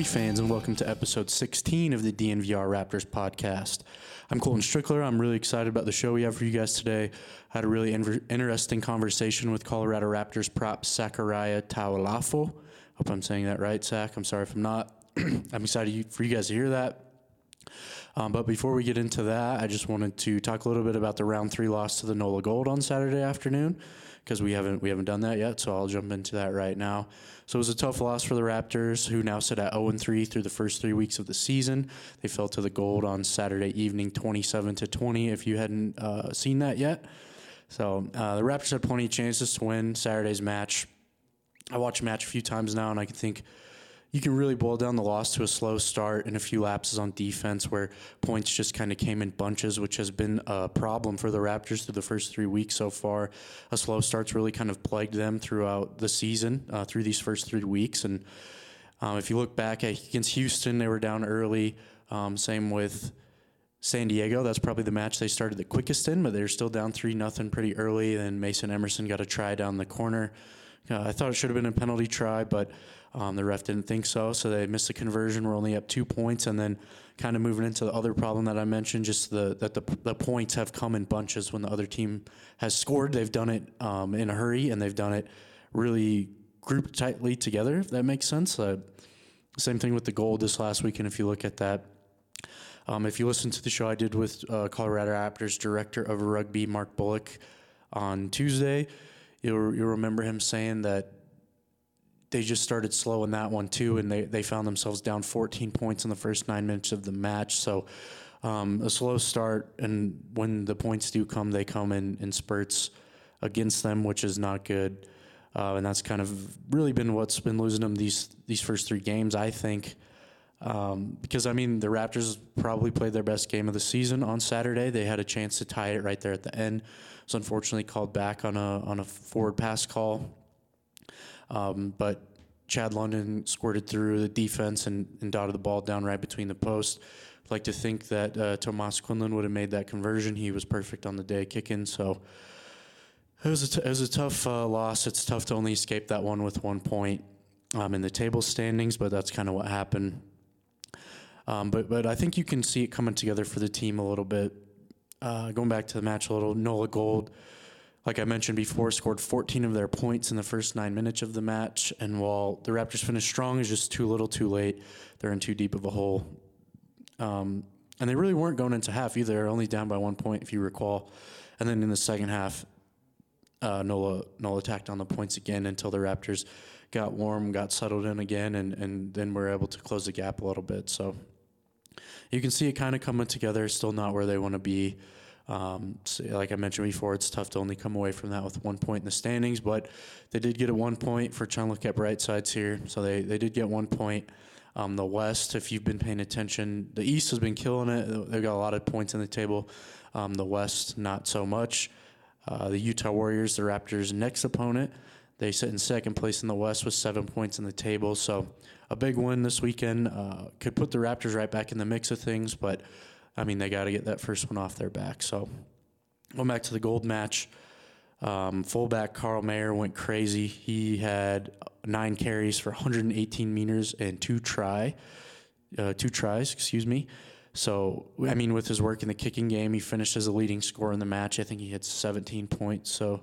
rugby fans, and welcome to episode 16 of the DNVR Raptors podcast. I'm Colton Strickler. I'm really excited about the show we have for you guys today. I had a really interesting conversation with Colorado Raptors prop Zachariah Taualafo. Hope I'm saying that right, Zach. I'm sorry if I'm not. I'm excited for you guys to hear that. Um, but before we get into that, I just wanted to talk a little bit about the round three loss to the NOLA Gold on Saturday afternoon because we haven't we haven't done that yet. So I'll jump into that right now. So it was a tough loss for the Raptors, who now sit at 0 3 through the first three weeks of the season. They fell to the Gold on Saturday evening, 27 to 20. If you hadn't uh, seen that yet, so uh, the Raptors had plenty of chances to win Saturday's match. I watched match a few times now, and I can think you can really boil down the loss to a slow start and a few lapses on defense where points just kind of came in bunches, which has been a problem for the Raptors through the first three weeks so far. A slow start's really kind of plagued them throughout the season, uh, through these first three weeks. And um, if you look back against Houston, they were down early. Um, same with San Diego. That's probably the match they started the quickest in, but they're still down three nothing pretty early. Then Mason Emerson got a try down the corner. Uh, I thought it should have been a penalty try, but um, the ref didn't think so, so they missed the conversion. We're only up two points, and then kind of moving into the other problem that I mentioned, just the that the, the points have come in bunches when the other team has scored. They've done it um, in a hurry, and they've done it really grouped tightly together. If that makes sense. Uh, same thing with the Gold this last weekend. If you look at that. Um, if you listen to the show I did with uh, Colorado Raptors director of rugby, Mark Bullock, on Tuesday, you'll, you'll remember him saying that they just started slow in that one too, and they, they found themselves down 14 points in the first nine minutes of the match. So um, a slow start, and when the points do come, they come in, in spurts against them, which is not good. Uh, and that's kind of really been what's been losing them these these first three games, I think. Um, because I mean, the Raptors probably played their best game of the season on Saturday. They had a chance to tie it right there at the end. Was unfortunately called back on a on a forward pass call. Um, but Chad London squirted through the defense and, and dotted the ball down right between the posts. I'd like to think that uh, Tomas Quinlan would have made that conversion. He was perfect on the day kicking. So it was a, t- it was a tough uh, loss. It's tough to only escape that one with one point um, in the table standings, but that's kind of what happened. Um, but but I think you can see it coming together for the team a little bit. Uh, going back to the match a little, Nola Gold, like I mentioned before, scored 14 of their points in the first nine minutes of the match. And while the Raptors finished strong, it's just too little, too late. They're in too deep of a hole. Um, and they really weren't going into half either. Only down by one point, if you recall. And then in the second half, uh, Nola Nola attacked on the points again until the Raptors got warm, got settled in again, and, and then were able to close the gap a little bit. So you can see it kind of coming together. Still not where they want to be. Um, so like I mentioned before, it's tough to only come away from that with one point in the standings, but they did get a one point for trying to look at bright sides here. So they, they did get one point. Um, the West, if you've been paying attention, the East has been killing it. They've got a lot of points in the table. Um, the West, not so much. Uh, the Utah Warriors, the Raptors' next opponent, they sit in second place in the West with seven points in the table. So a big win this weekend uh, could put the Raptors right back in the mix of things, but I mean, they got to get that first one off their back. So, going back to the gold match, um, fullback Carl Mayer went crazy. He had nine carries for 118 meters and two try, uh, two tries, excuse me. So, I mean, with his work in the kicking game, he finished as a leading scorer in the match. I think he had 17 points. So,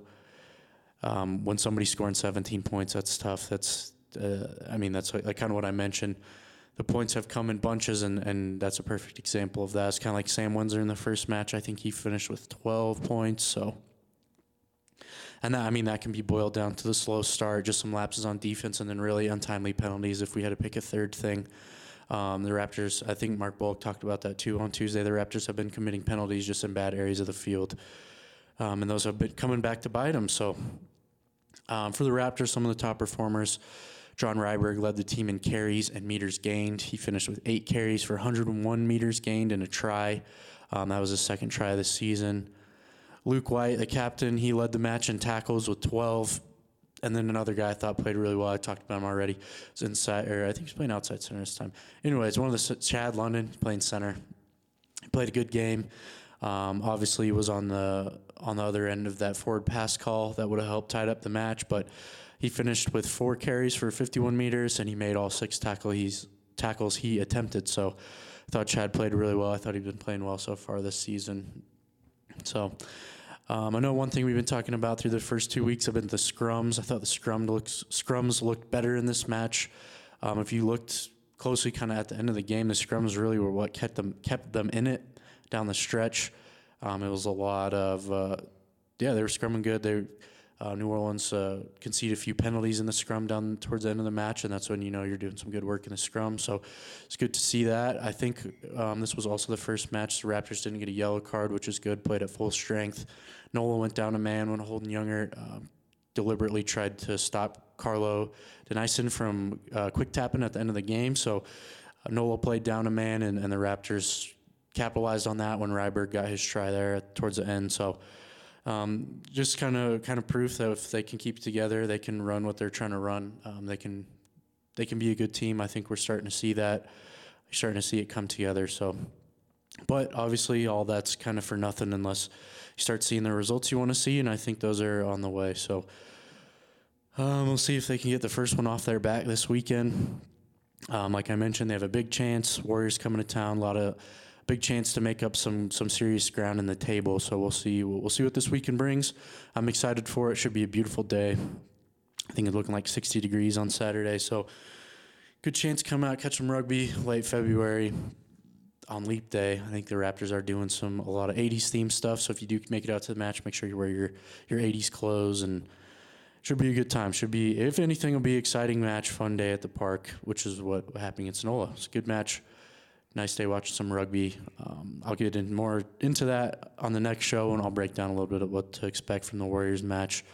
um, when somebody's scoring 17 points, that's tough. That's, uh, I mean, that's like kind of what I mentioned the points have come in bunches, and, and that's a perfect example of that. It's kind of like Sam Windsor in the first match. I think he finished with 12 points. So, and that, I mean, that can be boiled down to the slow start, just some lapses on defense, and then really untimely penalties if we had to pick a third thing. Um, the Raptors, I think Mark Bullock talked about that too on Tuesday. The Raptors have been committing penalties just in bad areas of the field, um, and those have been coming back to bite them. So, um, for the Raptors, some of the top performers. John Ryberg led the team in carries and meters gained. He finished with eight carries for 101 meters gained and a try. Um, that was his second try of the season. Luke White, the captain, he led the match in tackles with 12. And then another guy I thought played really well. I talked about him already. Was inside, or I think he's playing outside center this time. Anyways, one of the Chad London playing center. He played a good game. Um, obviously, he was on the on the other end of that forward pass call that would have helped tied up the match, but he finished with four carries for 51 meters, and he made all six tackle he's, tackles he attempted. So I thought Chad played really well. I thought he'd been playing well so far this season. So um, I know one thing we've been talking about through the first two weeks have been the scrums. I thought the scrum looks scrums looked better in this match. Um, if you looked closely, kind of at the end of the game, the scrums really were what kept them kept them in it down the stretch. Um, it was a lot of uh, yeah, they were scrumming good. They uh, New Orleans uh, conceded a few penalties in the scrum down towards the end of the match, and that's when you know you're doing some good work in the scrum. So it's good to see that. I think um, this was also the first match the Raptors didn't get a yellow card, which is good. Played at full strength. Nola went down a man when Holden Younger um, deliberately tried to stop Carlo Denison from uh, quick tapping at the end of the game. So uh, Nola played down a man, and, and the Raptors capitalized on that when Ryberg got his try there towards the end. So um, just kind of kind of proof that if they can keep together, they can run what they're trying to run. Um, they can they can be a good team. I think we're starting to see that. We're starting to see it come together. So, but obviously, all that's kind of for nothing unless you start seeing the results you want to see, and I think those are on the way. So. Um, we'll see if they can get the first one off their back this weekend. Um, like I mentioned, they have a big chance. Warriors coming to town. A lot of big chance to make up some some serious ground in the table. So we'll see we'll see what this weekend brings. I'm excited for it. Should be a beautiful day. I think it's looking like 60 degrees on Saturday. So good chance to come out catch some rugby late February on Leap Day. I think the Raptors are doing some a lot of 80s theme stuff. So if you do make it out to the match, make sure you wear your your 80s clothes and should be a good time. Should be, if anything, will be exciting match, fun day at the park, which is what happening against Sonola. It's a good match nice day watching some rugby. Um, I'll get in more into that on the next show, and I'll break down a little bit of what to expect from the Warriors match,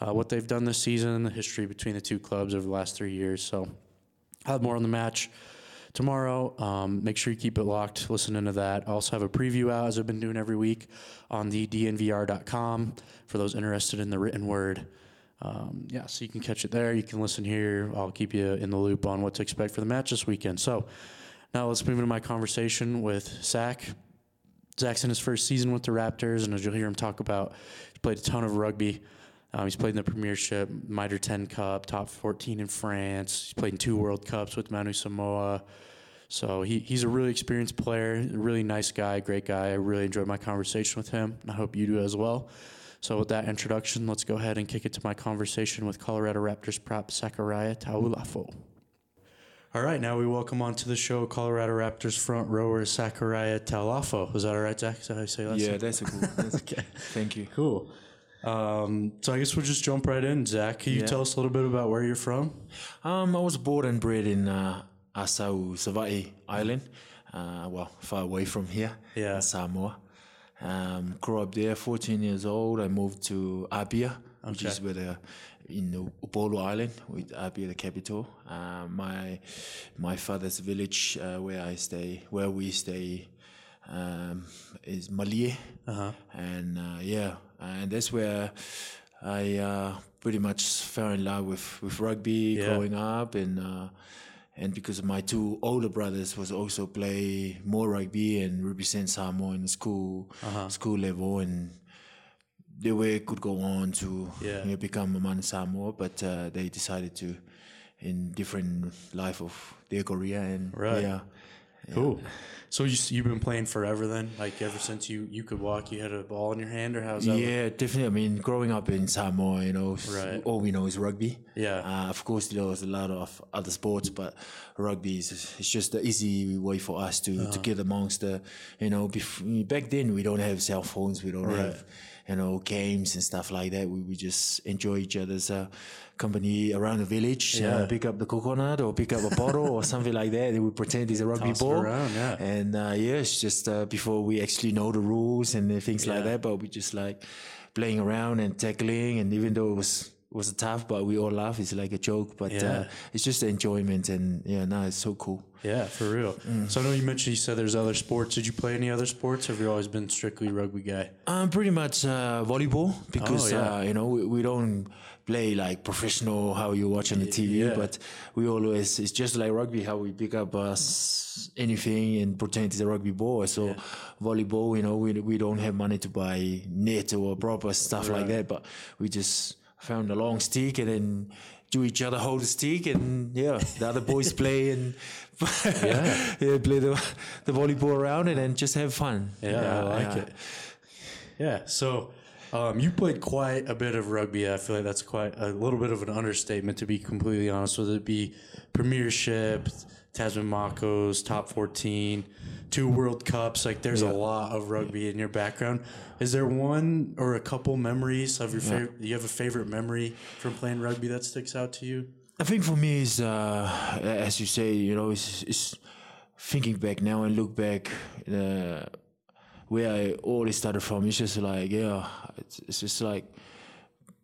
uh, what they've done this season, the history between the two clubs over the last three years. So I'll have more on the match tomorrow. Um, make sure you keep it locked, listening to that. I also have a preview out, as I've been doing every week, on the dnvr.com for those interested in the written word. Um, yeah, so you can catch it there. You can listen here. I'll keep you in the loop on what to expect for the match this weekend. So, now let's move into my conversation with Zach. Zach's in his first season with the Raptors, and as you'll hear him talk about, he's played a ton of rugby. Um, he's played in the Premiership, Mitre 10 Cup, top 14 in France. He's played in two World Cups with Manu Samoa. So he, he's a really experienced player, really nice guy, great guy. I really enjoyed my conversation with him, and I hope you do as well. So with that introduction, let's go ahead and kick it to my conversation with Colorado Raptors prop Sakaria Taulafo. All right, now we welcome onto the show Colorado Raptors front rower Sakaria Taulafo. Is that all right, Zach? Is that how you say that? Yeah, that's a cool. That's okay. Thank you. Cool. Um, so I guess we'll just jump right in. Zach, can you Yeah. tell us a little bit about where you're from? Um, I was born and bred in uh, Asau, Savai'i Island. Uh, well, far away from here. Yeah. Samoa. Um, grew up there. 14 years old. I moved to Apia, which is where the in Upolu Island, with Apia the capital. Uh, my my father's village, uh, where I stay, where we stay, um, is Malie, and uh, yeah, and that's where I uh, pretty much fell in love with with rugby growing up, and uh, and because my two older brothers was also play more rugby and represent Samoa in the school school level, and they were could go on to Yeah. you know, become a Manu Samoa, but uh, they decided to in different life of their career and Right. yeah. Cool. So you, you've been playing forever then? Like ever since you, you could walk, you had a ball in your hand, or how's that? Yeah, definitely. I mean, growing up in Samoa, you know, Right. all we know is rugby. Yeah. Uh, of course, there was a lot of other sports, but rugby is it's just the easy way for us to, Uh-huh. to get amongst the, you know, bef- back then we don't have cell phones, we don't have, you know, games and stuff like that. We, we just enjoy each other's uh, company around the village, Yeah. uh, pick up the coconut or pick up a bottle or something like that. They would pretend it's a rugby Toss ball. around, yeah. And uh, yeah, it's just uh, before we actually know the rules and uh, things like that, but we just like playing around and tackling. And even though it was was tough, but we all laugh. It's like a joke, but Yeah. uh, it's just enjoyment, and yeah, no, it's so cool. Yeah, for real. Mm. So I know you mentioned you said there's other sports. Did you play any other sports? Or have you always been strictly rugby guy? Um, pretty much uh, volleyball because Oh, yeah. uh, you know we, we don't play like professional how you watch on the TV, yeah. but we always it's just like rugby how we pick up us anything and pretend it's a rugby ball. So volleyball, you know, we we don't have money to buy net or proper stuff like that, but we just found a long stick and then do each other hold the stick and yeah, the other boys play and Yeah. yeah, play the the volleyball around and then just have fun. Yeah, I like yeah. it. Yeah. So um, you played quite a bit of rugby. I feel like that's quite a little bit of an understatement, to be completely honest. Whether it be Premiership, Tasman Makos, Top 14, two World Cups, like there's a lot of rugby in your background. Is there one or a couple memories of your favorite? Do you have a favorite memory from playing rugby that sticks out to you? I think for me is uh, as you say, you know, it's, it's thinking back now and look back uh, where I all started from. It's just like yeah, it's, it's just like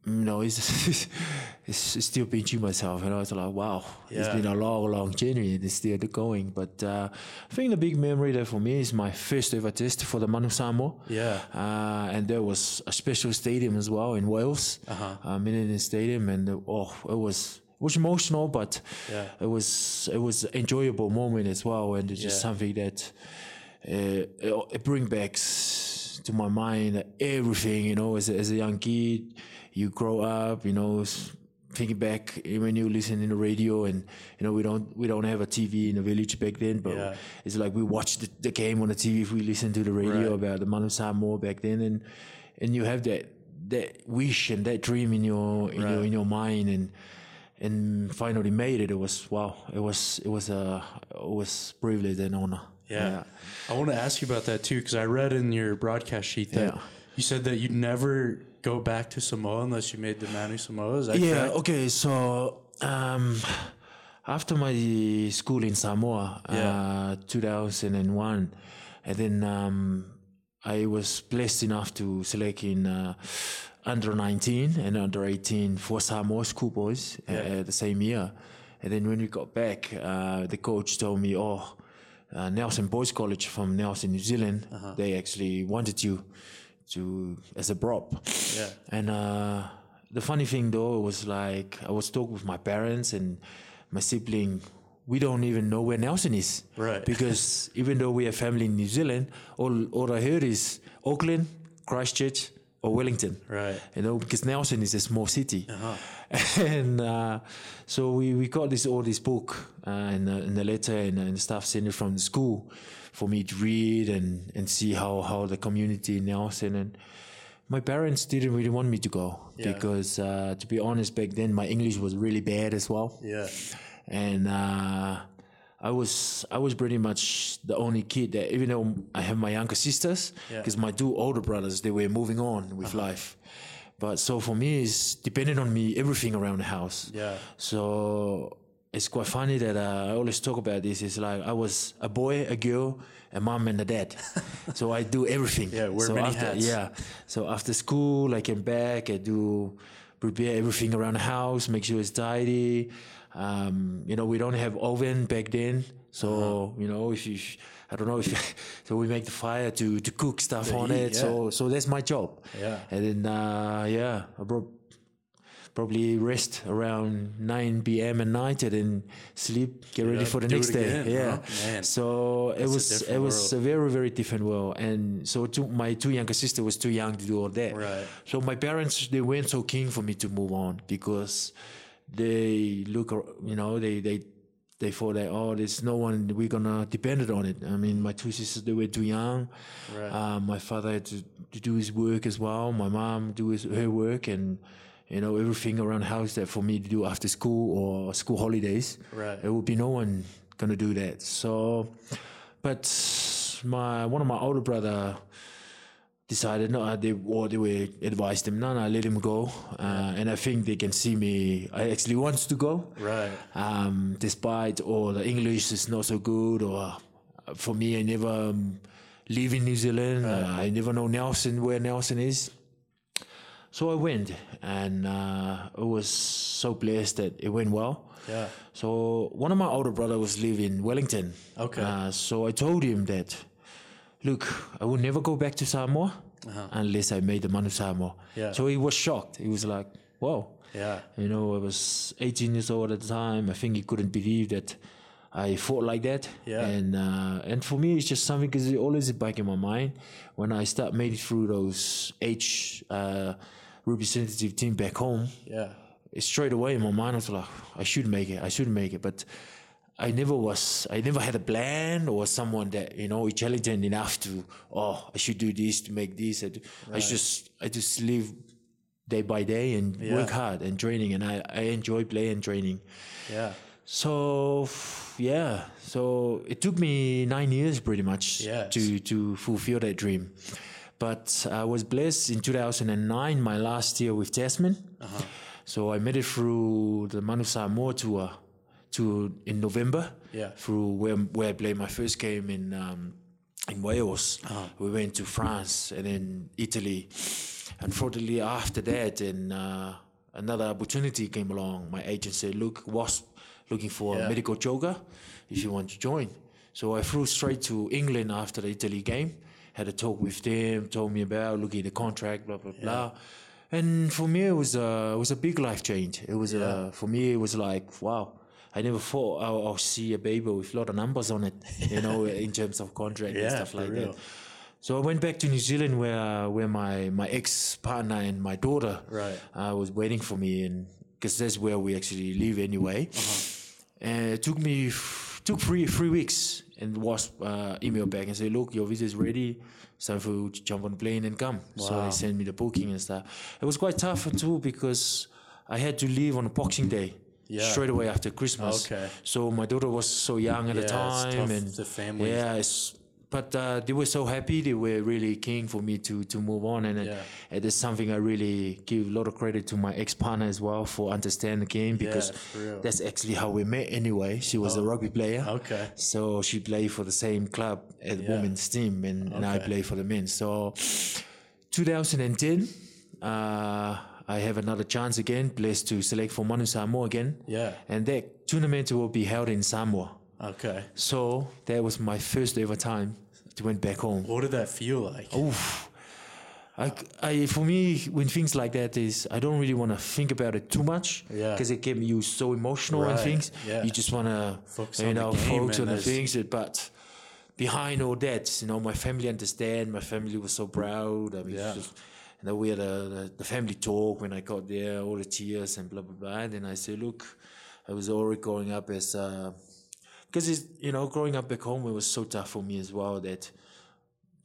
you know, it's, it's it's still pinching myself. You know, it's like wow, it's been a long, long journey and it's still going. But uh, I think the big memory there for me is my first ever test for the Manu Samoa. Yeah. Uh, and there was a special stadium as well in Wales, Uh-huh. uh, Millennium Stadium, and oh, it was was emotional, but Yeah. it was it was enjoyable moment as well, and it's just something that Uh, it, it brings back to my mind everything. You know, as a, as a young kid, you grow up, you know. Thinking back eh, when you listen in the radio, and you know we don't we don't have a TV in the village back then, but Yeah. it's like we watched the, the game on the TV if we listen to the radio Right. about the Manu Samoa back then, and and you have that that wish and that dream in your in your in your mind, and and finally made it. It was wow. It was it was a it was privilege and honor. Yeah. I want to ask you about that too, because I read in your broadcast sheet that Yeah. you said that you'd never go back to Samoa unless you made the Manu Samoa. Is that Yeah. correct? Okay. So um, after my school in Samoa, Yeah. uh, 2001, and then um, I was blessed enough to select in uh, under 19 and under 18 for Samoa schoolboys uh, Yeah. the same year. And then when we got back, uh, the coach told me, "Oh, uh, Nelson Boys College from Nelson, New Zealand, Uh-huh. they actually wanted you to as a prop." Yeah. And uh, the funny thing though was like I was talking with my parents and my sibling. We don't even know where Nelson is, Right. Because even though we have family in New Zealand, all all I heard is Auckland, Christchurch, or Wellington, Right. You know, because Nelson is a small city, and uh, so we, we got this all this book uh, and, uh, and the letter and, and stuff sent it from the school for me to read and, and see how, how the community in Nelson and my parents didn't really want me to go Yeah. because uh, to be honest back then my English was really bad as well Yeah. and uh, I was I was pretty much the only kid that even though I have my younger sisters Yeah. because my two older brothers they were moving on with life but so for me it's depended on me everything around the house Yeah. so it's quite funny that uh, I always talk about this. It's like I was a boy, a girl, a mom, and a dad. so I do everything. Yeah, wear so many after, hats. Yeah. So after school, I came back. I do prepare everything around the house, make sure it's tidy. Um, you know, we don't have oven back then, so Uh-huh. you know if you. I don't know if so we make the fire to, to cook stuff To on eat, it. So so that's my job. Yeah. And then uh, yeah, I brought probably rest around 9 p.m. at night and then sleep, get ready up, for the next day. yeah. So it that's was it was a very very different world, and so two, my two younger sister was too young to do all that. Right. So my parents they weren't so keen for me to move on because they look, you know, they they. They thought that oh, there's no one we're gonna depend on it. I mean, my two sisters they were too young. Right. Uh, my father had to, to do his work as well. My mom do his, her work, and you know everything around the house that for me to do after school or school holidays. Right. There would be no one gonna do that. So, but my one of my older brother decided no, they or they were advised him no, no, let him go. Uh, and I think they can see me. I actually wants to go Right. um, despite all the English is not so good, or uh, for me, I never um, live in New Zealand. Uh, I never know Nelson where Nelson is. So I went, and uh, it was so blessed that it went well. Yeah. So one of my older brother was living in Wellington. Okay. Uh, so I told him that, look, I will never go back to Samoa unless I made the Manu Samoa. Uh-huh. Yeah. So he was shocked. He was like, "Whoa." Yeah. You know, I was 18 years old at the time. I think he couldn't believe that I fought like that. Yeah. And uh, and for me, it's just something because it always is back in my mind when I start made it through those age uh, representative team back home Yeah. straight away in my mind I was like I should make it I should make it but I never was I never had a plan or someone that you know intelligent enough to oh I should do this to make this. I, do, I just I just live day by day and work hard and training and I, I enjoy playing and training. Yeah. so yeah. So it took me nine years pretty much Yes. to to fulfill that dream. But I was blessed in 2009 my last year with Tasman. Uh-huh. so I made it through the Manu Samoa tour to in November Yeah. through where where I played my first game in um, in Wales. Uh-huh. We went to France and then Italy. Unfortunately, after that, and uh, another opportunity came along. My agent said, "Look, was looking for Yeah. a medical joker if you want to join." So I flew straight to England after the Italy game. Had a talk with them, told me about looking at the contract, blah blah blah. And for me, it was a it was a big life change. It was a for me, it was like wow. I never thought I'll, I'll see a baby with a lot of numbers on it, you know, in terms of contract and stuff like real. that. So I went back to New Zealand where where my, my ex partner and my daughter Right. uh, was waiting for me, and because that's where we actually live anyway. And it took me f- took three three weeks, and was uh, emailed back and said, "Look, your visa is ready. It's time for you to jump on the plane and come." So they sent me the booking and stuff. It was quite tough too because I had to leave on a Boxing Day. Yeah. Straight away after Christmas. Okay. So my daughter was so young at the Yeah, it's time, and the family. Yeah, it's, but uh, they were so happy. They were really keen for me to to move on, and Yeah. it is something I really give a lot of credit to my ex partner as well for understanding the game because. Oh. that's actually how we met. Anyway, she was a rugby player. Okay. So she played for the same club the Yeah. women's team, and, and I Okay. play for the men. So 2010, uh, I have another chance again, blessed to select for Manu Samoa again. Yeah. And that tournament will be held in Samoa. Okay. So that was my first ever time to went back home. What did that feel like? Oof. I, I, for me, when things like that is, I don't really want to think about it too much. Yeah. Because it get you so emotional and things. yeah. You just want to, Focus you on the know, focus on the things. But behind all that, you know, my family understand. My family was so proud. I mean, Yeah. just, you know, we had a, the, family talk when I got there, all the tears and blah blah blah. And then I said, look, I was already growing up as, because it's you know, growing up back home, it was so tough for me as well that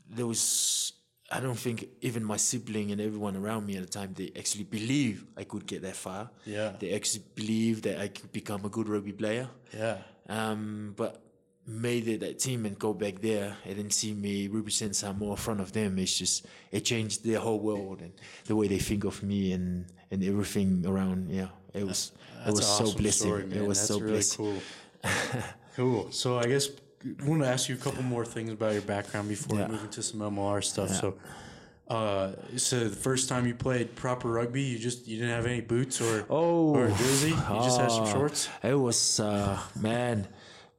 there was I don't think even my sibling and everyone around me at the time they actually believe I could get that far. Yeah. They actually believe that I could become a good rugby player. Yeah. Um, but made it that team and go back there and then see me represent Samoa in front of them. It's just it changed their whole world and the way they think of me and and everything around. Yeah, it was it was an so awesome blessing. story. It was That's so really blessing. cool. cool. So I guess I want to ask you a couple more things about your background before Yeah. we move into some MLR stuff. So, uh, so the first time you played proper rugby, you just you didn't have any boots or Oh, or a jersey. You just had some ah, shorts. It was uh, man,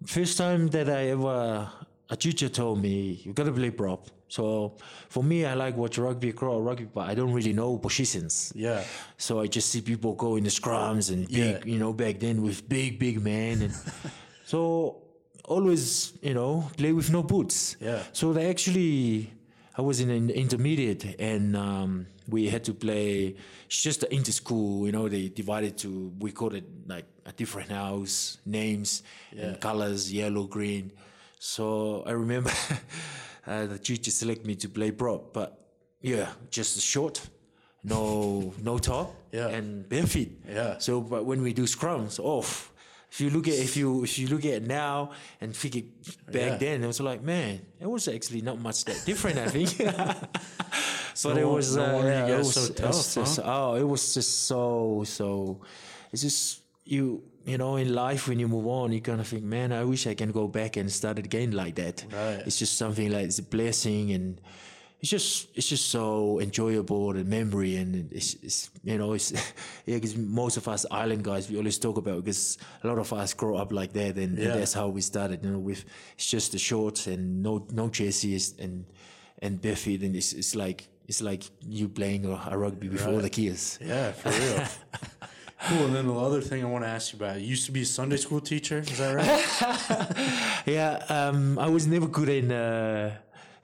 first time that I ever a teacher told me you gotta play prop. So for me, I like watch rugby, crow rugby, but I don't really know positions. Yeah. So I just see people go in the scrums and big, Yeah. you know, back then with big, big men, and so always, you know, play with no boots. Yeah. So they actually, I was in an intermediate, and um, we had to play. It's just the inter school, you know. They divided to we called it like a different house names and colors, yellow, green. So I remember uh, the teacher select me to play prop, but yeah, just a short, no no top, Yeah. and bare feet. Yeah. So, but when we do scrums, off. If you look at if you if you look at it now and think it back Yeah. then, it was like, man, it was actually not much that different. I think. but no it was no uh, yeah, it was, so it was tough, just- oh, it was just so so. It's just you you know in life when you move on, you kind of think, man, I wish I can go back and start again like that. Right. It's just something like it's a blessing and it's just it's just so enjoyable the memory and it's, it's you know it's yeah because most of us island guys we always talk about because a lot of us grow up like that and, Yeah. and that's how we started you know with it's just the shorts and no no jerseys and and bare feet and it's, it's like it's like you playing a, a rugby before all the kids Yeah, for real. cool. And then the other thing I want to ask you about, you used to be a Sunday school teacher, is that right? yeah um I was never good in uh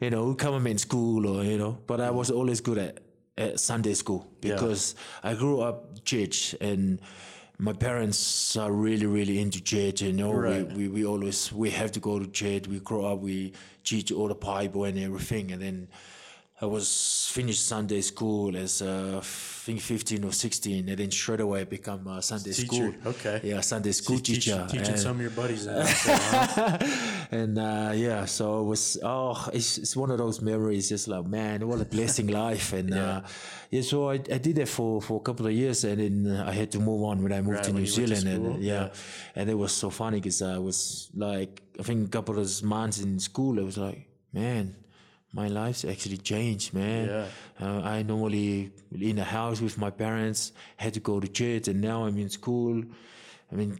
you know come in school or you know but I was always good at, at Sunday school Yeah. because I grew up church and my parents are really really into church you know Right. we, we, we always we have to go to church we grow up we teach all the bible and everything and then I was finished Sunday school as uh, I think 15 or 16 and then straight away I become a Sunday Teacher, school okay. yeah Sunday school Teach- teacher teaching and- some of your buddies that. so, huh? and uh, yeah, so it was oh, it's, it's one of those memories. Just like man, what a blessing life. And yeah, uh, yeah so I, I did that for, for a couple of years, and then uh, I had to move on when I moved Right, to New went to Zealand. and yeah, yeah. and it was so funny because I was like, I think a couple of months in school, I was like, man. My life's actually changed, man. Yeah. Uh, I normally in the house with my parents, had to go to church, and now I'm in school. I mean,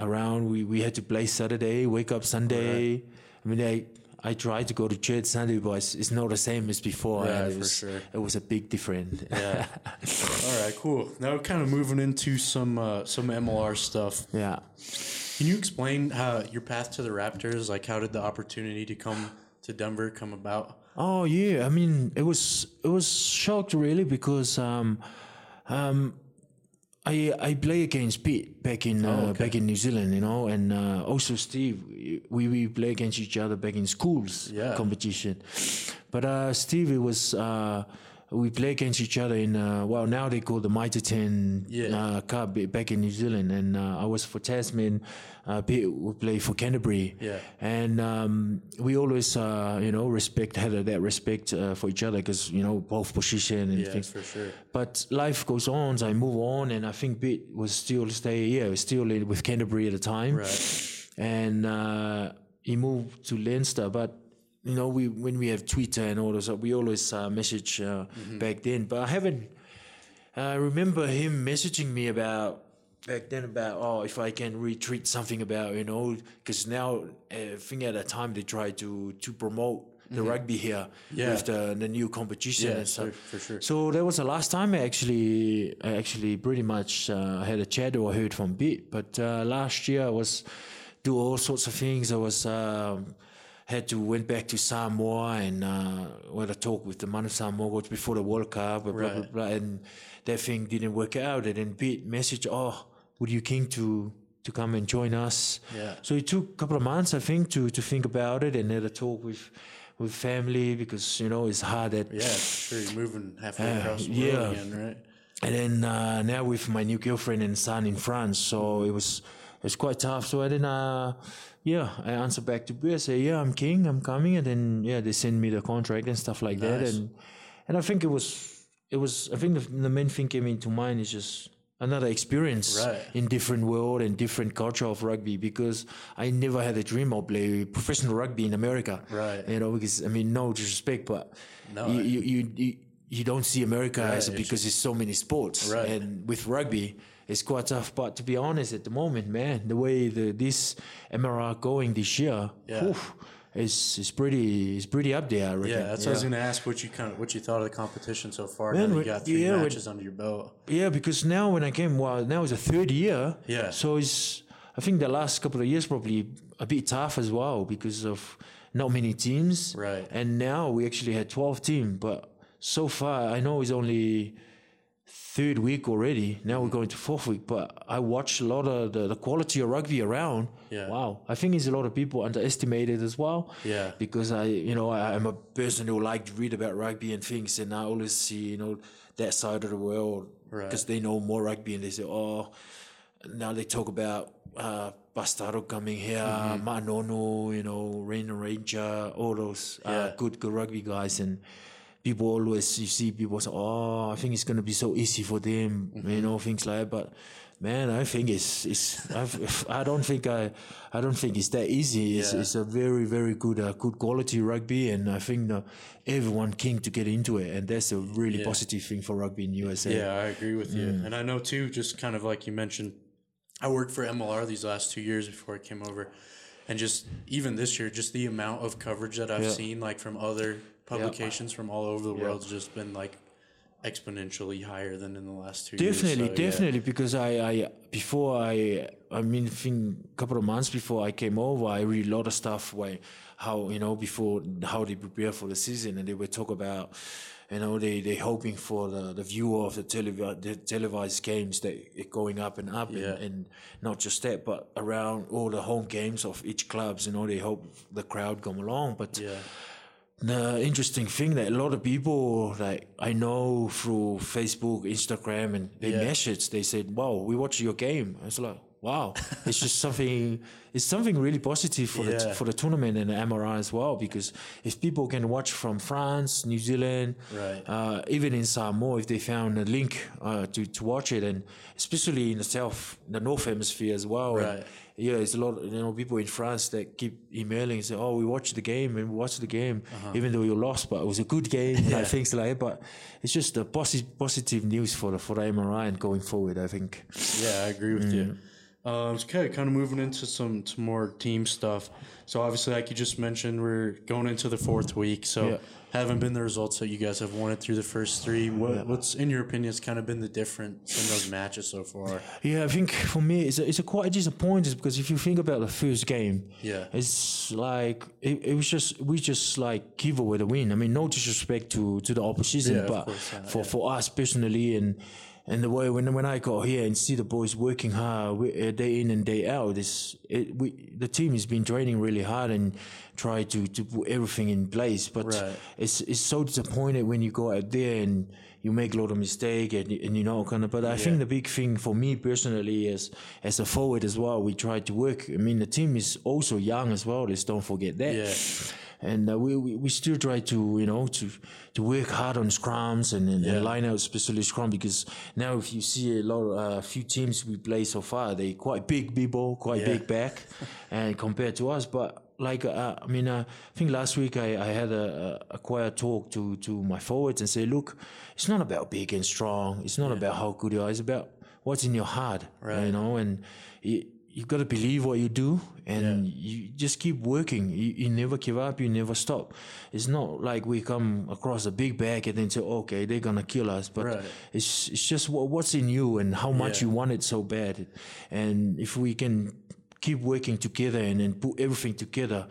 around we, we had to play Saturday, wake up Sunday. I mean, I I tried to go to church Sunday, but it's, it's not the same as before. Right, it for was, sure. It was a big difference. yeah. All right, cool. Now we're kind of moving into some uh, some MLR stuff. yeah. Can you explain how your path to the Raptors? Like, how did the opportunity to come to Denver come about? Oh yeah, I mean it was it was shocked really because um, um, I I play against Pete back in uh, back in New Zealand, you know, and uh, also Steve. We we play against each other back in schools Yeah. competition, but uh, Steve it was. Uh, we play against each other in uh, well now they call the Mitre 10 Yeah. uh, Cup back in New Zealand and uh, I was for Tasman uh, Pete would play for Canterbury Yeah. and um, we always uh, you know respect had that respect uh, for each other because you know both position and Yeah, things for sure. but life goes on so I move on and I think Bit was still stay yeah still with Canterbury at the time Right. and uh, he moved to Leinster. But you know, we when we have Twitter and all those, we always uh, message uh, back then. But I haven't. I remember him messaging me about back then about oh if I can retweet something about you know because now uh, I think at that time they try to to promote the rugby here Yeah. with the, the new competition Yeah, and stuff. for, for sure. So that was the last time I actually, I actually pretty much uh, had a chat or heard from Bit. But uh, last year I was do all sorts of things. I was um, had to went back to Samoa and uh, had a talk with the Manu Samoa before the World Cup. Blah, blah, blah, blah, and that thing didn't work out. And then Bit message, oh, would you keen to to come and join us? Yeah. So it took a couple of months, I think, to to think about it and had a talk with with family because you know it's hard that Yeah, sure. You're moving halfway Uh, across the yeah. world again, right? and then uh, now with my new girlfriend and son in France, so it was it was quite tough. So I then uh, yeah, I answered back to Beer, say yeah, I'm king, I'm coming, and then yeah, they send me the contract and stuff like that, and and I think it was it was I think the, the main thing came into mind is just another experience Right. in different world and different culture of rugby because I never had a dream of play professional rugby in America Right. you know because I mean no disrespect but No, you, I- you, you, you you don't see America as because there's so many sports Right. and with rugby it's quite tough but to be honest at the moment man the way the this MLR going this year Yeah. whew, is is pretty is pretty up there I reckon. Yeah, that's what I was going to ask. What you kind of what you thought of the competition so far? Man, you got three yeah, matches under your belt. Yeah, because now when I came, well, now it's a third year. Yeah. So it's, I think the last couple of years probably a bit tough as well because of not many teams. Right. And now we actually had 12 teams, but so far I know it's only third week already. Now we're going to fourth week, but I watch a lot of the, the quality of rugby around. Yeah. Wow. I think it's a lot of people underestimated as well. Yeah. Because I, you know, I, I'm a person who like to read about rugby and things, and I always see, you know, that side of the world Right. because they know more rugby, and they say, oh, now they talk about uh, Bastareaud coming here, Mm-hmm. Ma'a Nonu, you know, Rene Ranger, all those uh, Yeah. good good rugby guys, and people always you see people say, "Oh, I think it's gonna be so easy for them," Mm-hmm. you know, things like that. But man, I think it's it's I've, I don't think I I don't think it's that easy. It's, Yeah. it's a very very good uh, good quality rugby, and I think uh, everyone keen to get into it, and that's a really Yeah. positive thing for rugby in USA. Yeah, I agree with you. Mm. And I know too, just kind of like you mentioned, I worked for MLR these last two years before I came over. And just even this year, just the amount of coverage that I've Yeah. seen like from other publications from all over the world has just been like exponentially higher than in the last two Definitely, years. So, yeah. definitely, because I, I before I, I mean, think a couple of months before I came over, I read a lot of stuff where how you know before how they prepare for the season, and they would talk about, you know, they they hoping for the, the viewer of the, televi- the televised games that it going up and up, Yeah. and, and not just that, but around all the home games of each clubs, you know, they hope the crowd come along, but Yeah. The interesting thing that a lot of people like I know through Facebook, Instagram, and they Yeah. message. They said, "Wow, we watch your game." It's like, wow, it's just something. It's something really positive for the for the tournament and the MLR as well. Because if people can watch from France, New Zealand, Right. uh, even in Samoa, if they found a link uh, to to watch it, and especially in the south, the North Hemisphere as well. and Right. yeah, it's a lot. You know, people in France that keep emailing and say, "Oh, we watched the game and we watched the game, even though you lost, but it was a good game." and Uh-huh. Things like that. But it's just a posi- positive news for the for the MLR and going forward. I think. Yeah, I agree with Mm. you. Um, okay, kind of moving into some, some more team stuff. So obviously, like you just mentioned, we're going into the fourth week. So Yeah. haven't been the results that you guys have wanted through the first three. What, What's in your opinion has kind of been the difference in those matches so far? Yeah, I think for me it's a, it's a quite disappointing because if you think about the first game, Yeah. it's like it, it was just we just like give away the win. I mean, no disrespect to to the opposition, Yeah, but course, yeah, for for us personally and. And the way when when I got here and see the boys working hard we- uh, day in and day out, is it, we the team has been training really hard and try to to put everything in place. But Right. it's it's so disappointed when you go out there and you make a lot of mistake and, and you know kind of. But I think the big thing for me personally is as a forward as well, we try to work. I mean, the team is also young as well. Let's don't forget that. Yeah. And uh, we, we we still try to you know to to work hard on scrums and, and, and line out especially scrum because now if you see a lot of uh, few teams we play so far they quite big people quite Yeah. big back and compared to us. But like uh, I mean uh, I think last week I, I had a, a a quiet talk to to my forwards and say look it's not about big and strong. It's not about how good you are. It's about what's in your heart right. you know and you, you got to believe what you do and you just keep working. You, you never give up. You never stop. It's not like we come across a big bag and then say okay they're gonna kill us. But Right. it's it's just what, what's in you and how much Yeah. you want it so bad. And if we can keep working together and then put everything together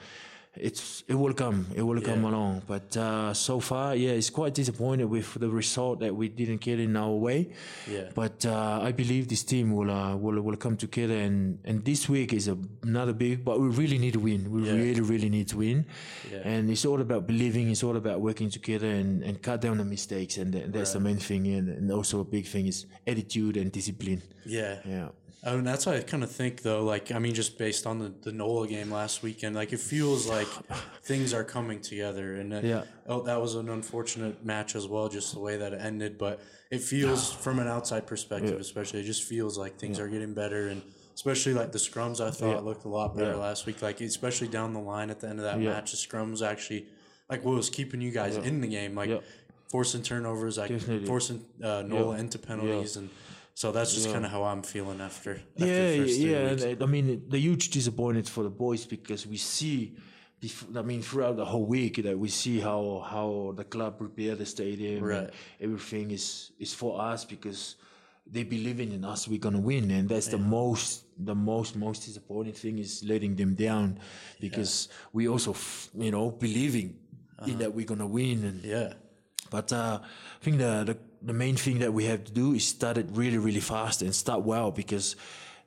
it's it will come it will come along. But uh, so far yeah it's quite disappointed with the result that we didn't get in our way. Yeah. but uh, I believe this team will uh, will will come together and and this week is a, another big but we really need to win. We Yeah. really really need to win. Yeah. and it's all about believing it's all about working together and, and cut down the mistakes. And th- that's the main thing. And, and also a big thing is attitude and discipline. Yeah. yeah I mean, that's what I kind of think, though. Like, I mean, just based on the, the NOLA game last weekend, like, it feels like things are coming together. And uh, Yeah. oh, that was an unfortunate match as well, just the way that it ended. But it feels, from an outside perspective, especially, it just feels like things are getting better. And especially like the scrums, I thought looked a lot better last week. Like, especially down the line at the end of that Yeah. match, the scrums actually, like, what was keeping you guys in the game, like, Yeah. forcing turnovers, like, Definitely. forcing uh, NOLA into penalties. And so that's just kind of how I'm feeling after. after yeah, the first three yeah. uh, I mean, the huge disappointment for the boys because we see, I mean, throughout the whole week that we see how how the club prepare the stadium, Right. everything is is for us because they believing in us. We're gonna win, and that's the most the most most disappointing thing is letting them down because we also you know believing in that we're gonna win and Yeah. but uh, I think the, the the main thing that we have to do is start it really really fast and start well because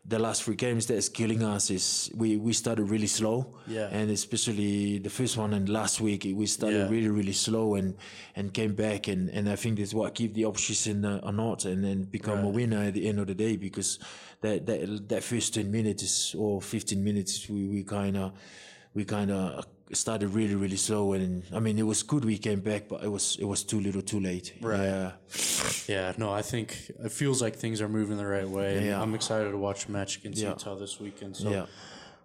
the last three games that's killing us is we, we started really slow Yeah. and especially the first one and last week we started Yeah. really really slow and and came back and, and I think that's what keep the opposition uh, a knot and then become a winner at the end of the day because that that, that first 10 minutes or 15 minutes we, we kind of we kind of uh, started really really slow and I mean it was good we came back but it was it was too little too late Right. yeah Yeah, no, I think it feels like things are moving the right way. Yeah. I'm excited to watch the match against Yeah. Utah this weekend. So, yeah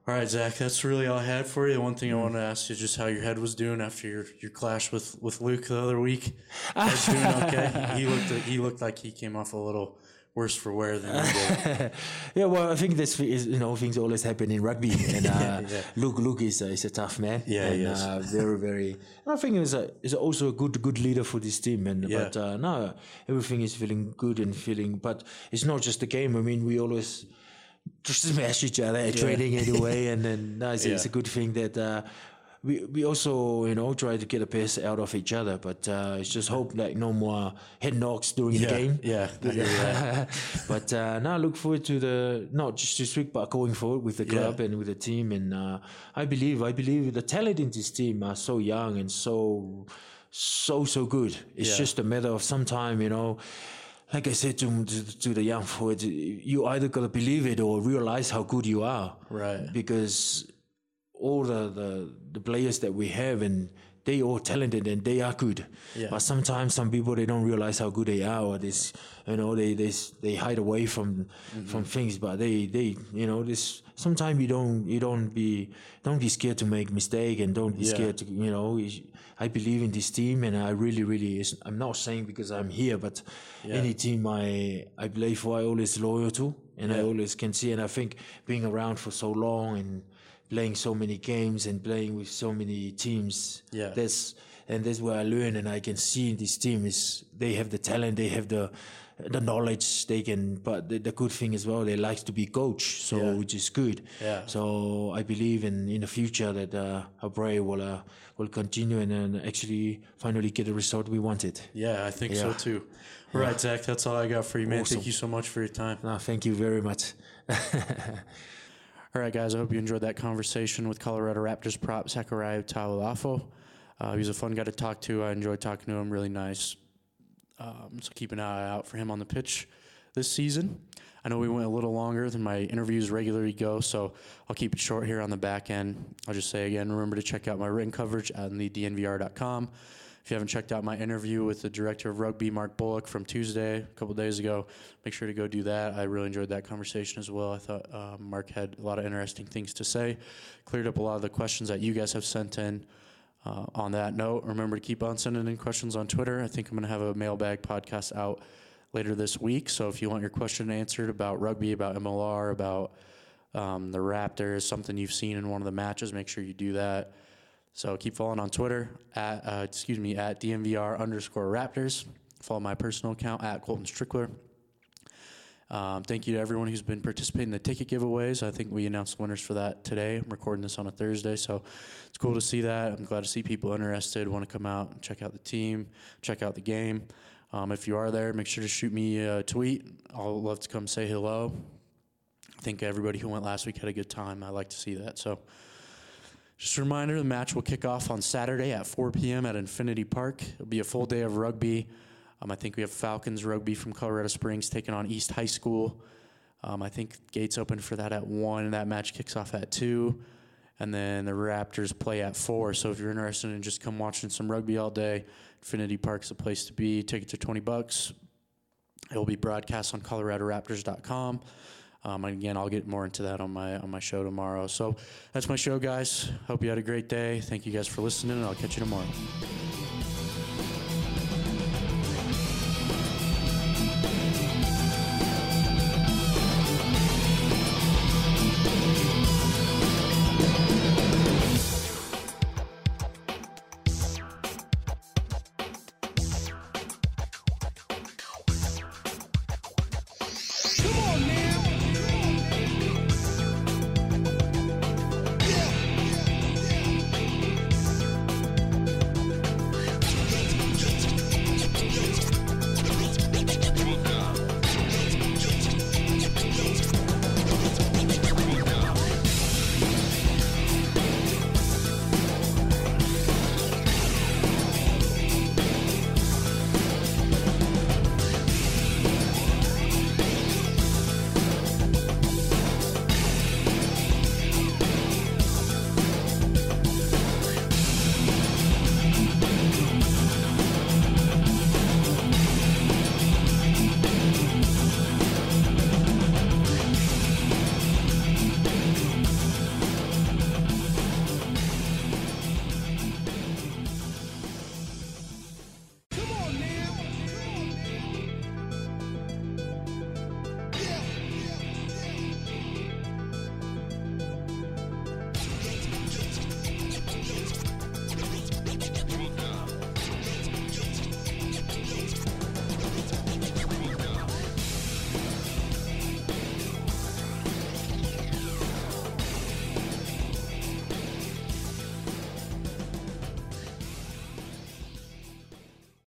all right, Zach, that's really all I had for you. The one thing I wanted to ask you is just how your head was doing after your, your clash with, with Luke the other week. Head's doing okay. He looked he looked like he came off a little worse for wear than yeah, well, I think this is you know things always happen in rugby, and uh, Yeah. Luke Luke is a, is a tough man. Yeah, and. Uh, very very. And I think he's a is also a good good leader for this team, and Yeah. but uh, no, everything is feeling good and feeling. But it's not just the game. I mean, we always just smash each other at training anyway, and then no, it's, it's a good thing that. We, we also you know try to get the best out of each other, but uh, it's just hope like no more head knocks during Yeah, the game. yeah, that. but uh, now I look forward to the not just this week, but going forward with the club and with the team. And uh, I believe, I believe the talent in this team are so young and so, so so good. It's Yeah. just a matter of some time, you know. Like I said to, to, to the young forwards, you either gotta believe it or realize how good you are Right. because all the, the, the players that we have and they all talented and they are good. Yeah. But sometimes some people they don't realize how good they are or this you know they they they hide away from mm-hmm. from things but they they you know this sometimes you don't you don't be don't be scared to make mistake and don't be Yeah. scared to you know I believe in this team and I really really I'm not saying because I'm here but any team I I play for I always loyal to and I always can see and I think being around for so long and playing so many games and playing with so many teams Yeah. that's and that's where I learn and I can see in this team is they have the talent they have the the knowledge they can but the, the good thing as well they like to be coach so Yeah. which is good Yeah. so I believe in in the future that uh, Abreu will uh, will continue and, and actually finally get the result we wanted Yeah, I think so too. All right, Zach, that's all I got for you, man. Awesome. Thank you so much for your time. no, thank you very much All right, guys, I hope you enjoyed that conversation with Colorado Raptors prop Sakaria Taulafo. Uh, he was a fun guy to talk to. I enjoyed talking to him, really nice. Um, so keep an eye out for him on the pitch this season. I know we went a little longer than my interviews regularly go, so I'll keep it short here on the back end. I'll just say again, remember to check out my written coverage on the dnvr.com. If you haven't checked out my interview with the director of rugby, Mark Bullock, from Tuesday, a couple days ago, make sure to go do that. I really enjoyed that conversation as well. I thought um, Mark had a lot of interesting things to say, cleared up a lot of the questions that you guys have sent in. Uh, on that note, remember to keep on sending in questions on Twitter. I think I'm going to have a mailbag podcast out later this week. So if you want your question answered about rugby, about MLR, about um, the Raptors, something you've seen in one of the matches, make sure you do that. So keep following on Twitter at uh, excuse me at DNVR underscore Raptors. Follow my personal account at Colton Strickler. Um, thank you to everyone who's been participating in the ticket giveaways. I think we announced winners for that today. I'm recording this on a Thursday, so it's cool to see that. I'm glad to see people interested, want to come out and check out the team, check out the game. Um, if you are there, make sure to shoot me a tweet. I'll love to come say hello. I think everybody who went last week had a good time. I like to see that. So, just a reminder the match will kick off on Saturday at 4 p.m. at Infinity Park. It'll be a full day of rugby. Um, I think we have Falcons rugby from Colorado Springs taking on East High School. Um, I think gates open for that at 1, and that match kicks off at 2. And then the Raptors play at 4. So if you're interested in just come watching some rugby all day, Infinity Park's the place to be. Tickets are 20 bucks. It will be broadcast on ColoradoRaptors.com. Um, again, I'll get more into that on my on my show tomorrow. So that's my show, guys. Hope you had a great day. Thank you guys for listening, and I'll catch you tomorrow.